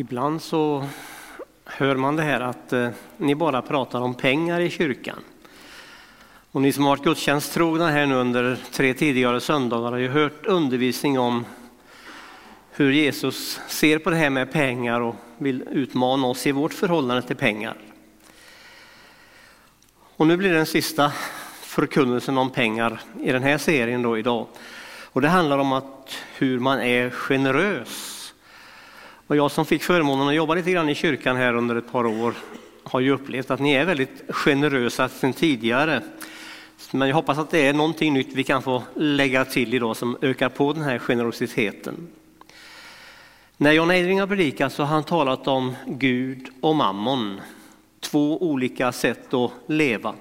Ibland så hör man det här att eh, ni bara pratar om pengar i kyrkan. Och ni som har varit gudstjänsttrogna här nu under tre tidigare söndagar har ju hört undervisning om hur Jesus ser på det här med pengar och vill utmana oss i vårt förhållande till pengar. Och nu blir det den sista förkunnelsen om pengar i den här serien då idag. Och det handlar om att hur man är generös och jag som fick förmånen att jobba lite grann i kyrkan här under ett par år har ju upplevt att ni är väldigt generösa sedan tidigare. Men jag hoppas att det är någonting nytt vi kan få lägga till idag som ökar på den här generositeten. När John Eidring har predikat så har han talat om Gud och mammon. Två olika sätt att leva.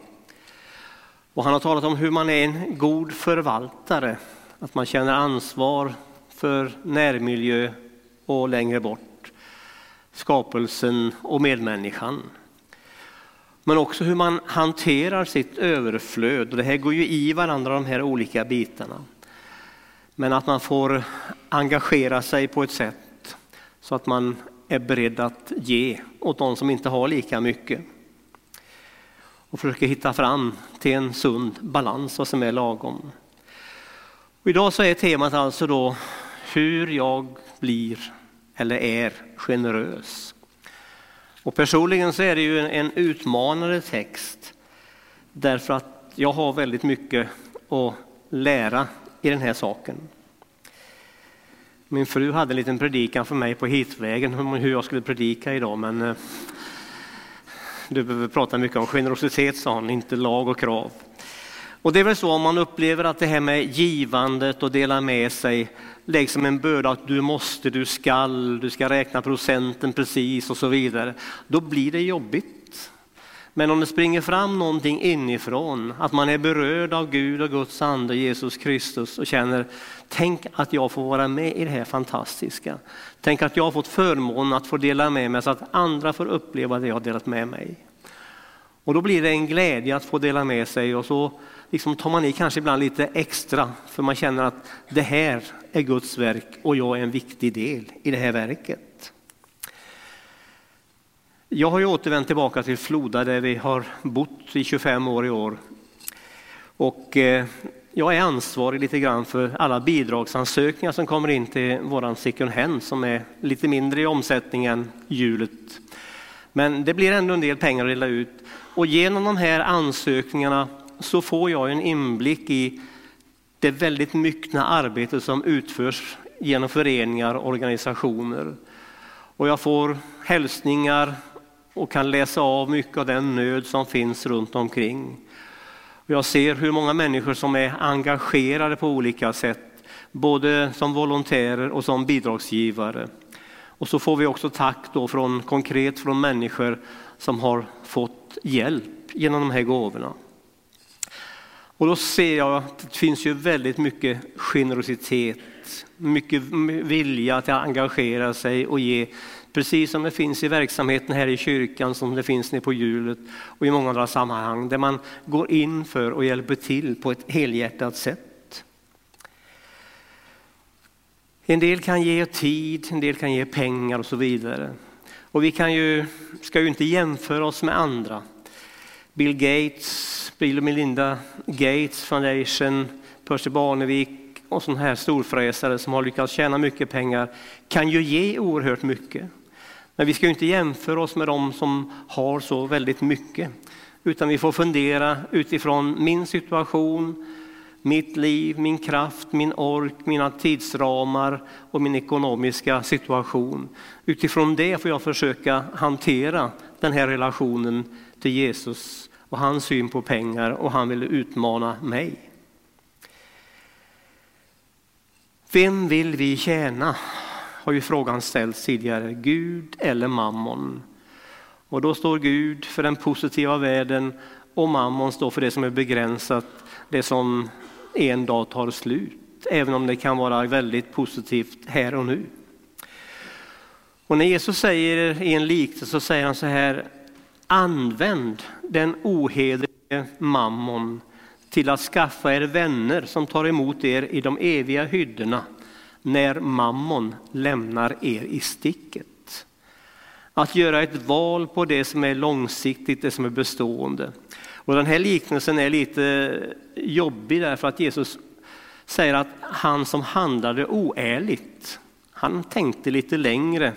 Och han har talat om hur man är en god förvaltare, att man känner ansvar för närmiljö och längre bort skapelsen och medmänniskan. Men också hur man hanterar sitt överflöd. Och det här går ju i varandra de här olika bitarna. Men att man får engagera sig på ett sätt så att man är beredd att ge åt de som inte har lika mycket. Och försöker hitta fram till en sund balans, vad som är lagom. Och idag så är temat alltså då hur jag blir eller är generös. Och personligen så är det ju en utmanande text därför att jag har väldigt mycket att lära i den här saken. Min fru hade en liten predikan för mig på hitvägen om hur jag skulle predika idag men eh, du behöver prata mycket om generositet sa hon, inte lag och krav. Och det är väl så om man upplever att det här med givandet och dela med sig läggs som en börda att du måste, du skall, du ska räkna procenten precis och så vidare. Då blir det jobbigt. Men om det springer fram någonting inifrån, att man är berörd av Gud och Guds ande, Jesus Kristus och känner, tänk att jag får vara med i det här fantastiska. Tänk att jag har fått förmånen att få dela med mig så att andra får uppleva det jag har delat med mig. Och då blir det en glädje att få dela med sig och så liksom tar man i kanske ibland lite extra för man känner att det här är Guds verk och jag är en viktig del i det här verket. Jag har ju återvänt tillbaka till Floda där vi har bott i 25 år i år. Och eh, jag är ansvarig lite grann för alla bidragsansökningar som kommer in till våran second hand som är lite mindre i omsättning än hjulet. Men det blir ändå en del pengar att dela ut och genom de här ansökningarna så får jag en inblick i det väldigt myckna arbete som utförs genom föreningar och organisationer. Och jag får hälsningar och kan läsa av mycket av den nöd som finns runt omkring. Jag ser hur många människor som är engagerade på olika sätt, både som volontärer och som bidragsgivare. Och så får vi också tack då från, konkret från människor som har fått hjälp genom de här gåvorna. Och då ser jag att det finns ju väldigt mycket generositet, mycket vilja att engagera sig och ge. Precis som det finns i verksamheten här i kyrkan, som det finns nere på hjulet och i många andra sammanhang där man går in för och hjälper till på ett helhjärtat sätt. En del kan ge tid, en del kan ge pengar och så vidare. Och vi kan ju, ska ju inte jämföra oss med andra. Bill Gates, Bill och Melinda Gates Foundation, Percy Barnevik och sådana här storfräsare som har lyckats tjäna mycket pengar kan ju ge oerhört mycket. Men vi ska ju inte jämföra oss med dem som har så väldigt mycket, utan vi får fundera utifrån min situation, mitt liv, min kraft, min ork, mina tidsramar och min ekonomiska situation. Utifrån det får jag försöka hantera den här relationen till Jesus och hans syn på pengar och han ville utmana mig. Vem vill vi tjäna? Har ju frågan ställts tidigare. Gud eller mammon? Och då står Gud för den positiva världen och mammon står för det som är begränsat, det som en dag tar slut. Även om det kan vara väldigt positivt här och nu. Och när Jesus säger i en liknelse så säger han så här, Använd den ohederlige mammon till att skaffa er vänner som tar emot er i de eviga hyddorna när mammon lämnar er i sticket. Att göra ett val på det som är långsiktigt, det som är bestående. Och den här liknelsen är lite jobbig därför att Jesus säger att han som handlade oärligt, han tänkte lite längre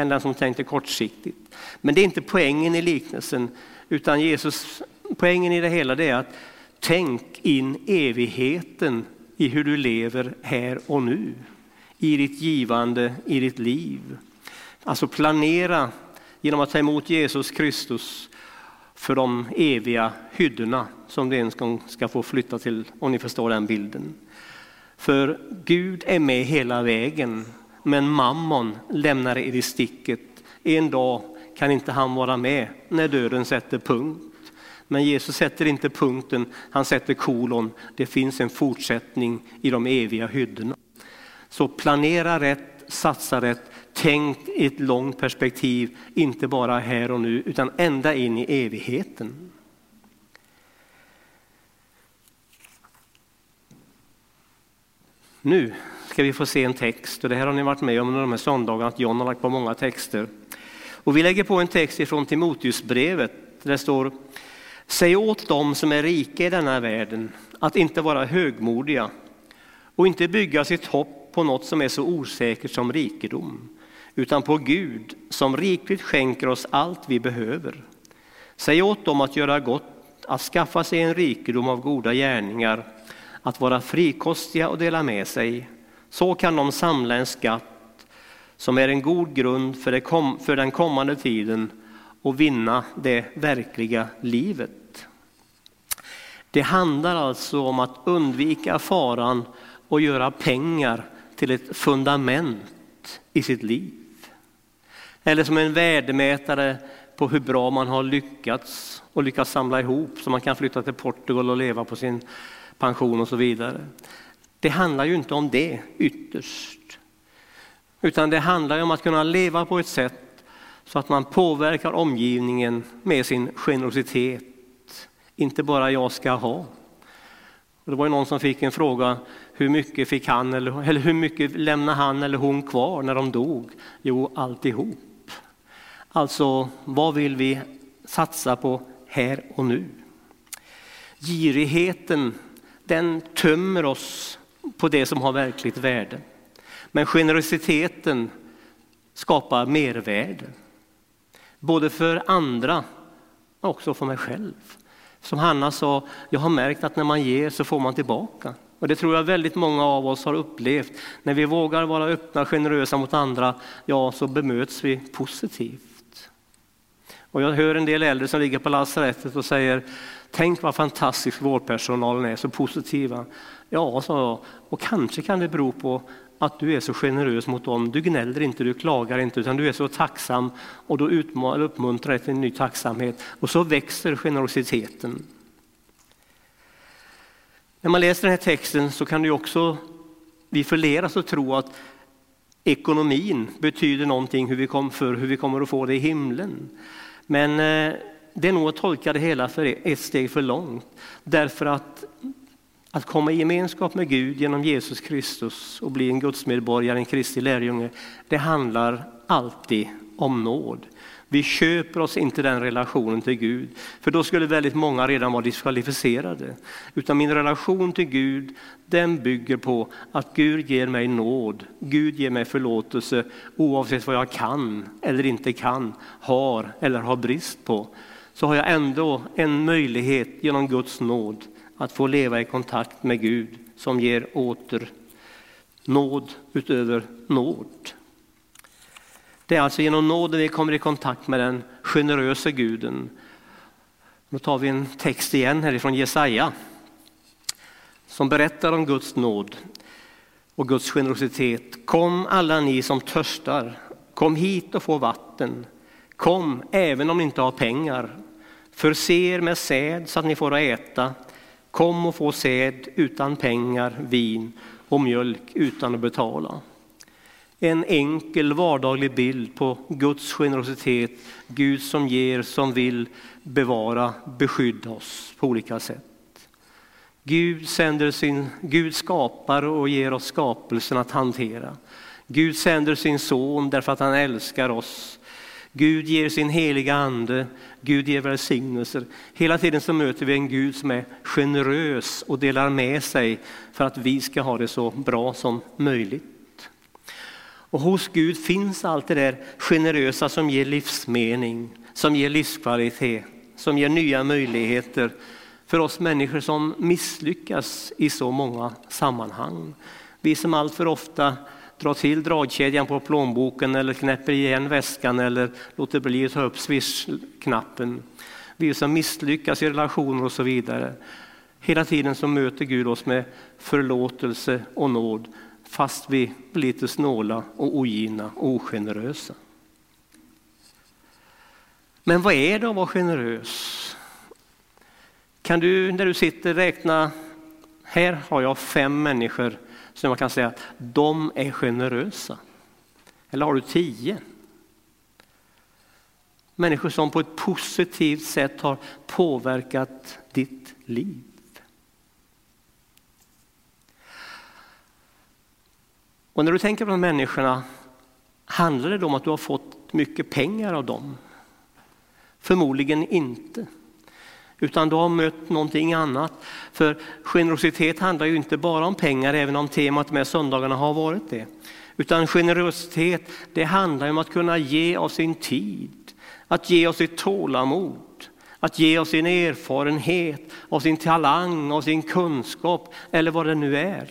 än den som tänkte kortsiktigt. Men det är inte poängen i liknelsen, utan Jesus, poängen i det hela är att tänk in evigheten i hur du lever här och nu. I ditt givande, i ditt liv. Alltså planera genom att ta emot Jesus Kristus för de eviga hyddorna som du en gång ska få flytta till, om ni förstår den bilden. För Gud är med hela vägen, men mammon lämnar er i sticket. En dag kan inte han vara med när döden sätter punkt. Men Jesus sätter inte punkten, han sätter kolon. Det finns en fortsättning i de eviga hyddorna. Så planera rätt, satsa rätt, tänk i ett långt perspektiv, inte bara här och nu utan ända in i evigheten. Nu ska vi få se en text och det här har ni varit med om under de här söndagarna att John har lagt på många texter. Och vi lägger på en text ifrån Timoteusbrevet där det står Säg åt dem som är rika i denna världen att inte vara högmodiga och inte bygga sitt hopp på något som är så osäkert som rikedom, utan på Gud som rikligt skänker oss allt vi behöver. Säg åt dem att göra gott, att skaffa sig en rikedom av goda gärningar, att vara frikostiga och dela med sig. Så kan de samla en skatt som är en god grund för, det kom, för den kommande tiden och vinna det verkliga livet. Det handlar alltså om att undvika faran och göra pengar till ett fundament i sitt liv. Eller som en värdemätare på hur bra man har lyckats och lyckats samla ihop så man kan flytta till Portugal och leva på sin pension och så vidare. Det handlar ju inte om det ytterst. Utan det handlar om att kunna leva på ett sätt så att man påverkar omgivningen med sin generositet inte bara jag ska ha. Det var någon som fick en fråga, hur mycket fick han eller, eller hur mycket lämnade han eller hon kvar när de dog? Jo, alltihop. Alltså, vad vill vi satsa på här och nu? Girigheten, den tömmer oss på det som har verkligt värde. Men generositeten skapar mervärde. Både för andra, och också för mig själv. Som Hanna sa, jag har märkt att när man ger så får man tillbaka. Och det tror jag väldigt många av oss har upplevt. När vi vågar vara öppna och generösa mot andra, ja så bemöts vi positivt. Och jag hör en del äldre som ligger på lasarettet och säger, tänk vad fantastisk vårdpersonalen är, så positiva. Ja, sa jag, och kanske kan det bero på att du är så generös mot dem. Du gnäller inte, du klagar inte, utan du är så tacksam och då uppmuntrar till en ny tacksamhet. Och så växer generositeten. När man läser den här texten så kan det också vi förledas att tro att ekonomin betyder någonting hur vi kom för hur vi kommer att få det i himlen. Men eh, det är nog att tolka det hela för ett steg för långt. Därför att att komma i gemenskap med Gud genom Jesus Kristus och bli en gudsmedborgare, en Kristi lärjunge, det handlar alltid om nåd. Vi köper oss inte den relationen till Gud, för då skulle väldigt många redan vara diskvalificerade. Utan min relation till Gud, den bygger på att Gud ger mig nåd. Gud ger mig förlåtelse oavsett vad jag kan eller inte kan, har eller har brist på. Så har jag ändå en möjlighet genom Guds nåd att få leva i kontakt med Gud som ger åter nåd utöver nåd. Det är alltså genom nåden vi kommer i kontakt med den generösa guden. Nu tar vi en text igen härifrån Jesaja som berättar om Guds nåd och Guds generositet. Kom alla ni som törstar, kom hit och få vatten. Kom även om ni inte har pengar. Förse er med säd så att ni får att äta Kom och få säd utan pengar, vin och mjölk utan att betala. En enkel vardaglig bild på Guds generositet, Gud som ger, som vill bevara, beskydda oss på olika sätt. Gud, sänder sin, Gud skapar och ger oss skapelsen att hantera. Gud sänder sin son därför att han älskar oss. Gud ger sin heliga ande, Gud ger välsignelser. Hela tiden så möter vi en Gud som är generös och delar med sig för att vi ska ha det så bra som möjligt. Och hos Gud finns allt det där generösa som ger livsmening, som ger livskvalitet, som ger nya möjligheter för oss människor som misslyckas i så många sammanhang. Vi som allt för ofta drar till dragkedjan på plånboken eller knäpper igen väskan eller låter bli att ta upp swish-knappen. Vi som misslyckas i relationer och så vidare. Hela tiden så möter Gud oss med förlåtelse och nåd fast vi blir lite snåla och ogina och ogenerösa. Men vad är det att vara generös? Kan du när du sitter räkna, här har jag fem människor som man kan säga att de är generösa. Eller har du tio? Människor som på ett positivt sätt har påverkat ditt liv. Och när du tänker på de människorna, handlar det om att du har fått mycket pengar av dem? Förmodligen inte utan du har mött någonting annat. För generositet handlar ju inte bara om pengar, även om temat med söndagarna har varit det. Utan generositet, det handlar om att kunna ge av sin tid, att ge av sitt tålamod, att ge av sin erfarenhet, av sin talang, av sin kunskap eller vad det nu är.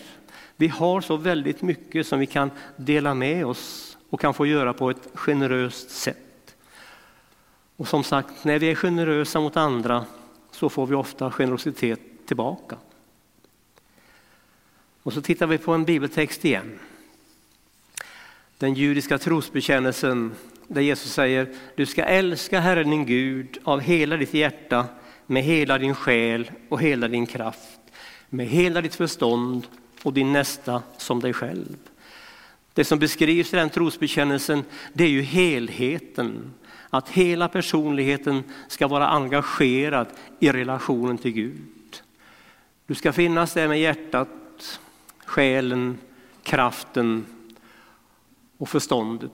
Vi har så väldigt mycket som vi kan dela med oss och kan få göra på ett generöst sätt. Och som sagt, när vi är generösa mot andra så får vi ofta generositet tillbaka. Och så tittar vi på en bibeltext igen. Den judiska trosbekännelsen där Jesus säger du ska älska Herren din Gud av hela ditt hjärta, med hela din själ och hela din kraft, med hela ditt förstånd och din nästa som dig själv. Det som beskrivs i den trosbekännelsen det är ju helheten, att hela personligheten ska vara engagerad i relationen till Gud. Du ska finnas där med hjärtat, själen, kraften och förståndet.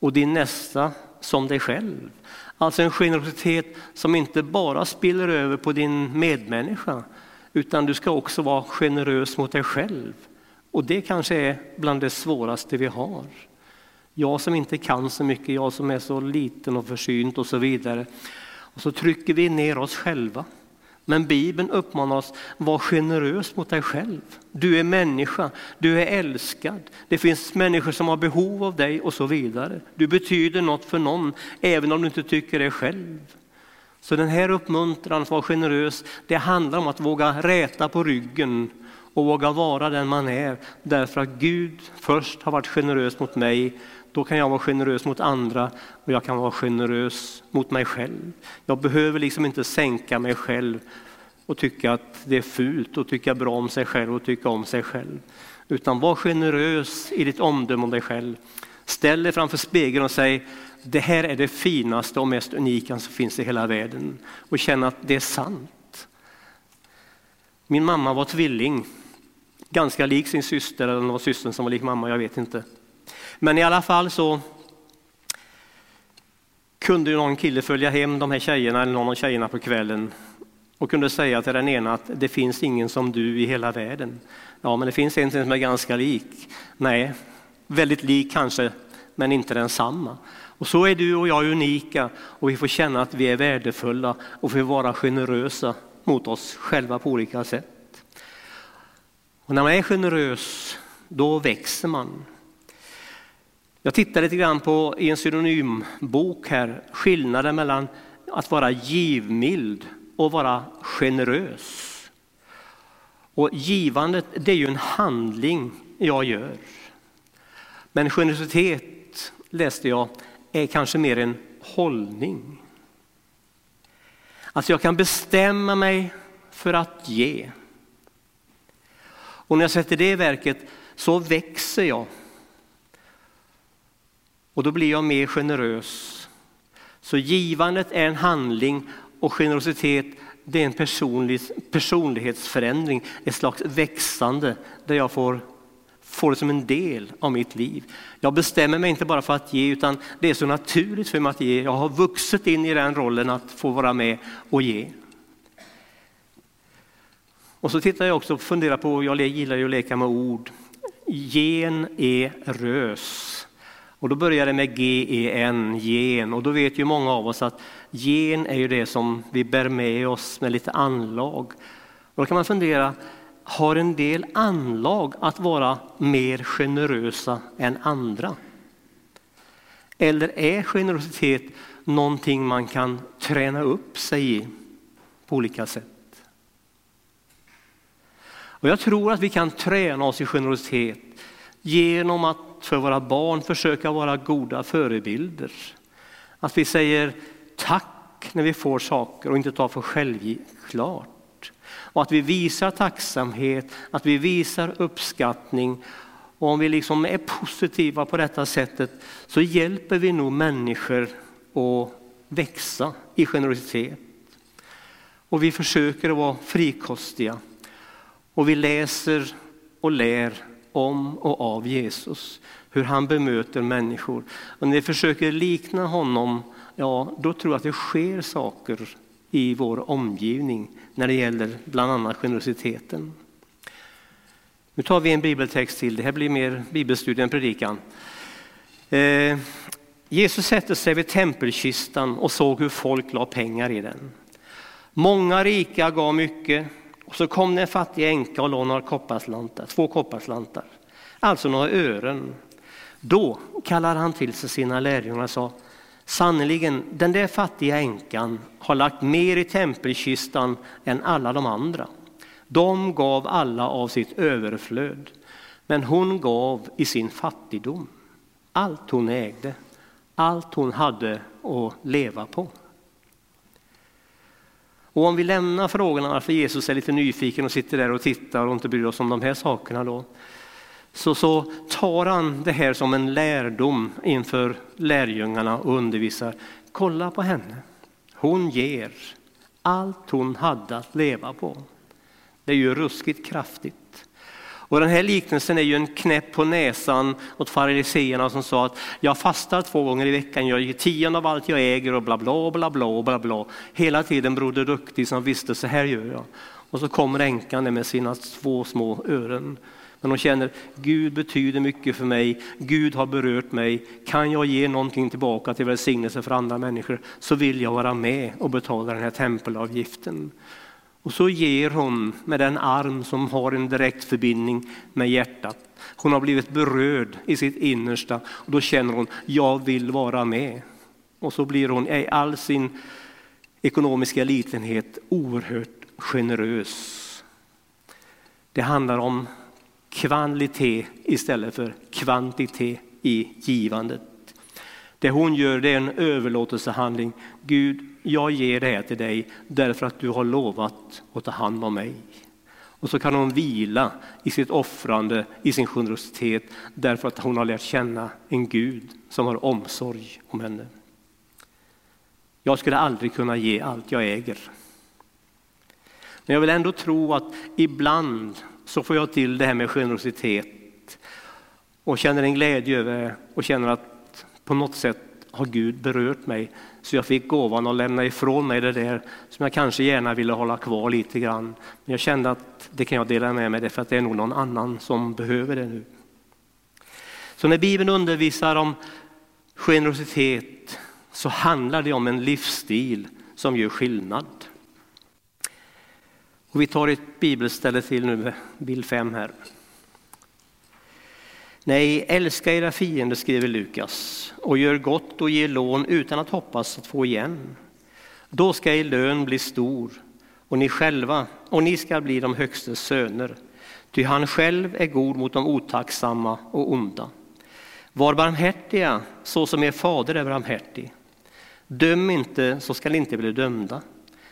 Och din nästa som dig själv. Alltså en generositet som inte bara spiller över på din medmänniska utan du ska också vara generös mot dig själv. Och det kanske är bland det svåraste vi har. Jag som inte kan så mycket, jag som är så liten och försynt och så vidare. Och så trycker vi ner oss själva. Men Bibeln uppmanar oss, var generös mot dig själv. Du är människa, du är älskad. Det finns människor som har behov av dig och så vidare. Du betyder något för någon, även om du inte tycker det själv. Så den här uppmuntran att vara generös, det handlar om att våga räta på ryggen och våga vara den man är. Därför att Gud först har varit generös mot mig då kan jag vara generös mot andra och jag kan vara generös mot mig själv. Jag behöver liksom inte sänka mig själv och tycka att det är fult och tycka bra om sig själv och tycka om sig själv. Utan var generös i ditt omdöme om dig själv. Ställ dig framför spegeln och säg det här är det finaste och mest unika som finns i hela världen. Och känna att det är sant. Min mamma var tvilling, ganska lik sin syster, eller det var systern som var lik mamma, jag vet inte. Men i alla fall så kunde någon kille följa hem de här tjejerna eller någon av tjejerna på kvällen och kunde säga till den ena att det finns ingen som du i hela världen. Ja, men det finns en som är ganska lik. Nej, väldigt lik kanske, men inte densamma. Och så är du och jag unika och vi får känna att vi är värdefulla och får vara generösa mot oss själva på olika sätt. Och när man är generös, då växer man. Jag tittar lite grann på i en synonymbok här, skillnaden mellan att vara givmild och vara generös. Och givandet det är ju en handling jag gör. Men generositet läste jag är kanske mer en hållning. Alltså jag kan bestämma mig för att ge. Och när jag sätter det i verket så växer jag och då blir jag mer generös. Så givandet är en handling och generositet det är en personlig, personlighetsförändring, ett slags växande där jag får får det som en del av mitt liv. Jag bestämmer mig inte bara för att ge utan det är så naturligt för mig att ge. Jag har vuxit in i den rollen att få vara med och ge. Och så tittar jag också och funderar på, jag gillar ju att leka med ord. Gen är rös. Och då börjar det med G-E-N, gen. Och då vet ju många av oss att gen är ju det som vi bär med oss med lite anlag. Och då kan man fundera, har en del anlag att vara mer generösa än andra? Eller är generositet någonting man kan träna upp sig i på olika sätt? Och jag tror att vi kan träna oss i generositet genom att för våra barn försöka vara goda förebilder. Att vi säger tack när vi får saker och inte tar för självklart. Och att vi visar tacksamhet, att vi visar uppskattning. Och om vi liksom är positiva på detta sättet så hjälper vi nog människor att växa i generositet. Och vi försöker att vara frikostiga. Och vi läser och lär om och av Jesus, hur han bemöter människor. Och när vi försöker likna honom, ja, då tror jag att det sker saker i vår omgivning när det gäller bland annat generositeten. Nu tar vi en bibeltext till, det här blir mer bibelstudie än predikan. Eh, Jesus sätter sig vid tempelkistan och såg hur folk la pengar i den. Många rika gav mycket, och så kom det en fattig änka och lånade några kopparslantar, två kopparslantar, alltså några ören. Då kallade han till sig sina lärjungar och sa, sannerligen den där fattiga änkan har lagt mer i tempelkistan än alla de andra. De gav alla av sitt överflöd, men hon gav i sin fattigdom allt hon ägde, allt hon hade att leva på. Och om vi lämnar frågorna varför Jesus är lite nyfiken och sitter där och tittar och inte bryr oss om de här sakerna då. Så, så tar han det här som en lärdom inför lärjungarna och undervisar. Kolla på henne. Hon ger allt hon hade att leva på. Det är ju ruskigt kraftigt. Och den här liknelsen är ju en knäpp på näsan åt fariseerna som sa att jag fastar två gånger i veckan, jag ger tionde av allt jag äger och bla bla bla bla bla bla. Hela tiden Broder Duktig som visste så här gör jag. Och så kommer änkan med sina två små öron. Men hon känner Gud betyder mycket för mig, Gud har berört mig. Kan jag ge någonting tillbaka till välsignelse för andra människor så vill jag vara med och betala den här tempelavgiften. Och så ger hon med den arm som har en direkt förbindning med hjärtat. Hon har blivit berörd i sitt innersta och då känner hon, jag vill vara med. Och så blir hon i all sin ekonomiska litenhet oerhört generös. Det handlar om kvalitet istället för kvantitet i givandet. Det hon gör det är en överlåtelsehandling. Gud, jag ger det här till dig därför att du har lovat att ta hand om mig. Och så kan hon vila i sitt offrande, i sin generositet därför att hon har lärt känna en Gud som har omsorg om henne. Jag skulle aldrig kunna ge allt jag äger. Men jag vill ändå tro att ibland så får jag till det här med generositet och känner en glädje över det och känner att på något sätt har Gud berört mig så jag fick gåvan att lämna ifrån mig det där som jag kanske gärna ville hålla kvar lite grann. Men jag kände att det kan jag dela med mig för att det är nog någon annan som behöver det nu. Så när Bibeln undervisar om generositet så handlar det om en livsstil som gör skillnad. Och vi tar ett bibelställe till nu, bild 5 här. Nej, älska era fiender, skriver Lukas, och gör gott och ge lån utan att hoppas att få igen. Då ska er lön bli stor och ni själva, och ni ska bli de högstes söner. Ty han själv är god mot de otacksamma och onda. Var barmhärtiga så som er fader är barmhärtig. Döm inte så skall ni inte bli dömda.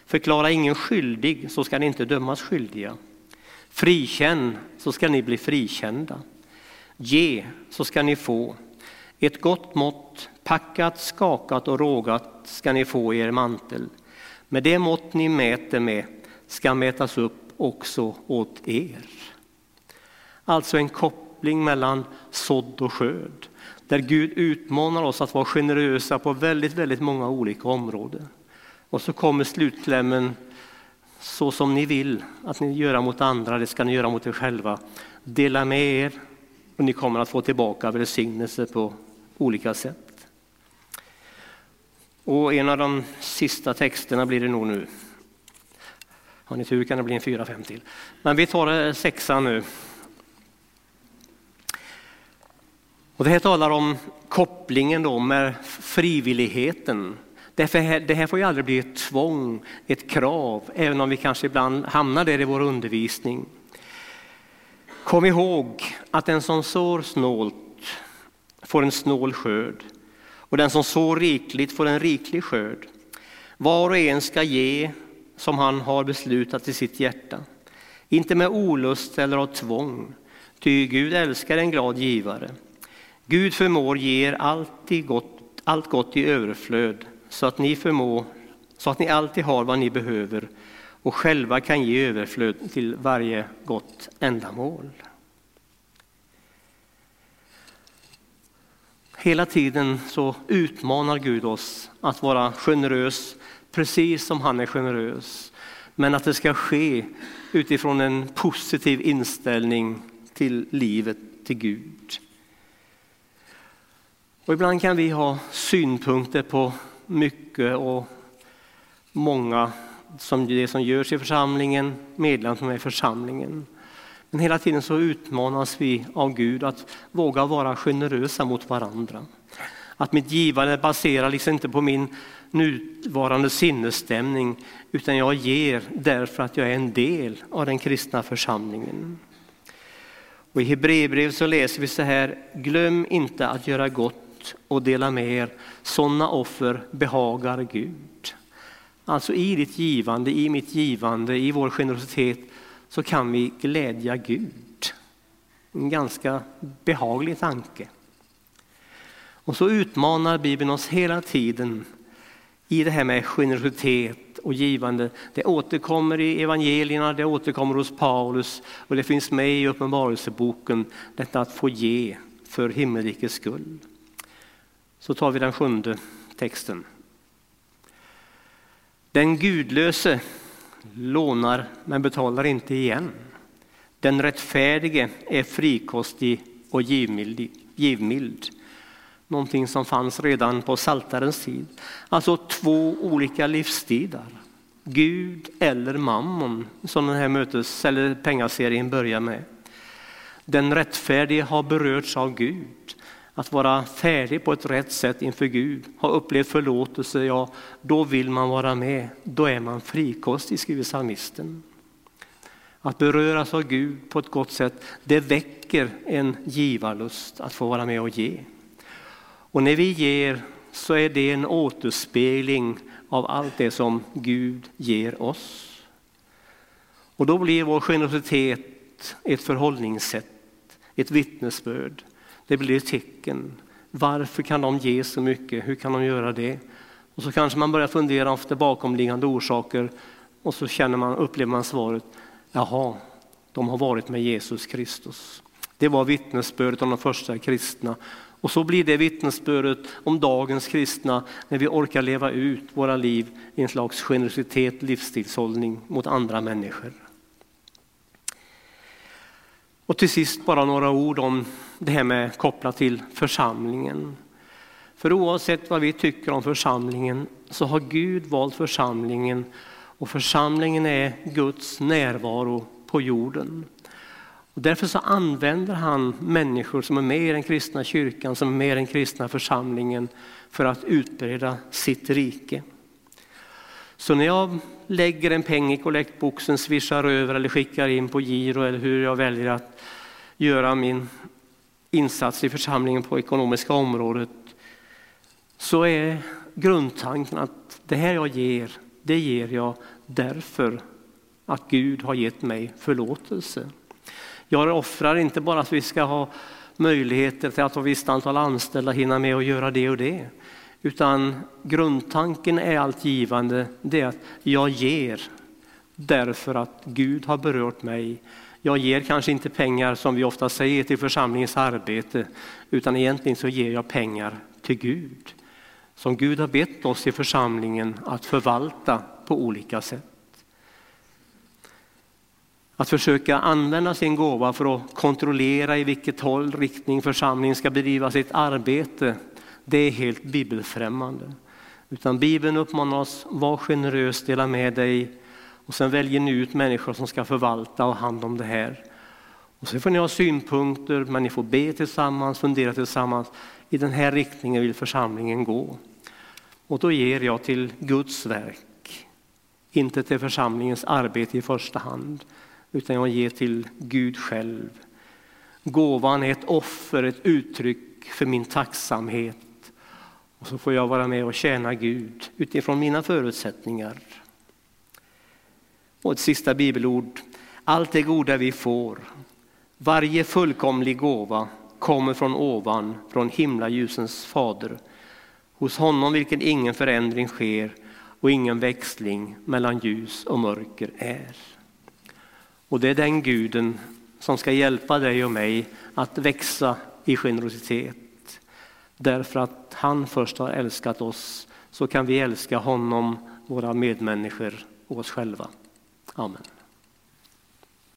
Förklara ingen skyldig så skall ni inte dömas skyldiga. Frikänn så skall ni bli frikända. Ge så ska ni få. Ett gott mått, packat, skakat och rågat ska ni få i er mantel. Med det mått ni mäter med ska mätas upp också åt er. Alltså en koppling mellan sådd och skörd. Där Gud utmanar oss att vara generösa på väldigt, väldigt många olika områden. Och så kommer slutklämmen, så som ni vill att ni gör mot andra, det ska ni göra mot er själva. Dela med er och ni kommer att få tillbaka välsignelse på olika sätt. Och en av de sista texterna blir det nog nu. Har ni tur kan det bli en fyra, fem till. Men vi tar sexan nu. Och det här talar om kopplingen då med frivilligheten. Därför här, det här får ju aldrig bli ett tvång, ett krav, även om vi kanske ibland hamnar där i vår undervisning. Kom ihåg att den som sår snålt får en snål skörd och den som sår rikligt får en riklig skörd. Var och en ska ge som han har beslutat i sitt hjärta, inte med olust eller av tvång, ty Gud älskar en glad givare. Gud förmår ge er alltid gott, allt gott i överflöd så att ni förmår, så att ni alltid har vad ni behöver och själva kan ge överflöd till varje gott ändamål. Hela tiden så utmanar Gud oss att vara generös, precis som han är generös. Men att det ska ske utifrån en positiv inställning till livet, till Gud. Och ibland kan vi ha synpunkter på mycket och många som det som görs i församlingen, medlemmar som är i församlingen. Men hela tiden så utmanas vi av Gud att våga vara generösa mot varandra. Att mitt givande baserar liksom inte på min nuvarande sinnesstämning utan jag ger därför att jag är en del av den kristna församlingen. Och I Hebreerbrevet så läser vi så här, glöm inte att göra gott och dela med er. Sådana offer behagar Gud. Alltså i ditt givande, i mitt givande, i vår generositet så kan vi glädja Gud. En ganska behaglig tanke. Och så utmanar Bibeln oss hela tiden i det här med generositet och givande. Det återkommer i evangelierna, det återkommer hos Paulus och det finns med i Uppenbarelseboken, detta att få ge för himmelrikets skull. Så tar vi den sjunde texten. Den gudlöse lånar men betalar inte igen. Den rättfärdige är frikostig och givmild. givmild. Någonting som fanns redan på Saltarens tid. Alltså två olika livsstilar. Gud eller mammon som den här mötes eller pengaserien börjar med. Den rättfärdige har berörts av Gud att vara färdig på ett rätt sätt inför Gud, ha upplevt förlåtelse, ja, då vill man vara med. Då är man frikostig, skriver psalmisten. Att beröras av Gud på ett gott sätt, det väcker en givarlust att få vara med och ge. Och när vi ger så är det en återspegling av allt det som Gud ger oss. Och då blir vår generositet ett förhållningssätt, ett vittnesbörd. Det blir ett tecken. Varför kan de ge så mycket? Hur kan de göra det? Och så kanske man börjar fundera efter bakomliggande orsaker och så känner man, upplever man svaret, jaha, de har varit med Jesus Kristus. Det var vittnesbördet om de första kristna. Och så blir det vittnesbördet om dagens kristna när vi orkar leva ut våra liv i en slags generositet, livsstilshållning mot andra människor. Och till sist bara några ord om det här med kopplat till församlingen. För oavsett vad vi tycker om församlingen så har Gud valt församlingen och församlingen är Guds närvaro på jorden. Och därför så använder han människor som är med i den kristna kyrkan, som är med i den kristna församlingen för att utbreda sitt rike. Så när jag lägger en peng i kollektboxen, swishar över eller skickar in på giro eller hur jag väljer att göra min insats i församlingen på ekonomiska området så är grundtanken att det här jag ger, det ger jag därför att Gud har gett mig förlåtelse. Jag offrar inte bara att vi ska ha möjligheter till att ha visst antal anställda hinna med att göra det och det. Utan grundtanken är allt givande, det är att jag ger därför att Gud har berört mig. Jag ger kanske inte pengar som vi ofta säger till församlingens arbete, utan egentligen så ger jag pengar till Gud. Som Gud har bett oss i församlingen att förvalta på olika sätt. Att försöka använda sin gåva för att kontrollera i vilket håll, riktning församlingen ska bedriva sitt arbete, det är helt bibelfrämmande. Utan Bibeln uppmanar oss, var generös, dela med dig och sen väljer ni ut människor som ska förvalta och hand om det här. Och sen får ni ha synpunkter, men ni får be tillsammans, fundera tillsammans. I den här riktningen vill församlingen gå. Och då ger jag till Guds verk, inte till församlingens arbete i första hand, utan jag ger till Gud själv. Gåvan är ett offer, ett uttryck för min tacksamhet. Och så får jag vara med och tjäna Gud utifrån mina förutsättningar. Och ett sista bibelord. Allt det goda vi får, varje fullkomlig gåva kommer från ovan, från himlaljusens fader. Hos honom vilken ingen förändring sker och ingen växling mellan ljus och mörker är. Och det är den guden som ska hjälpa dig och mig att växa i generositet. Därför att han först har älskat oss så kan vi älska honom, våra medmänniskor och oss själva. Amen.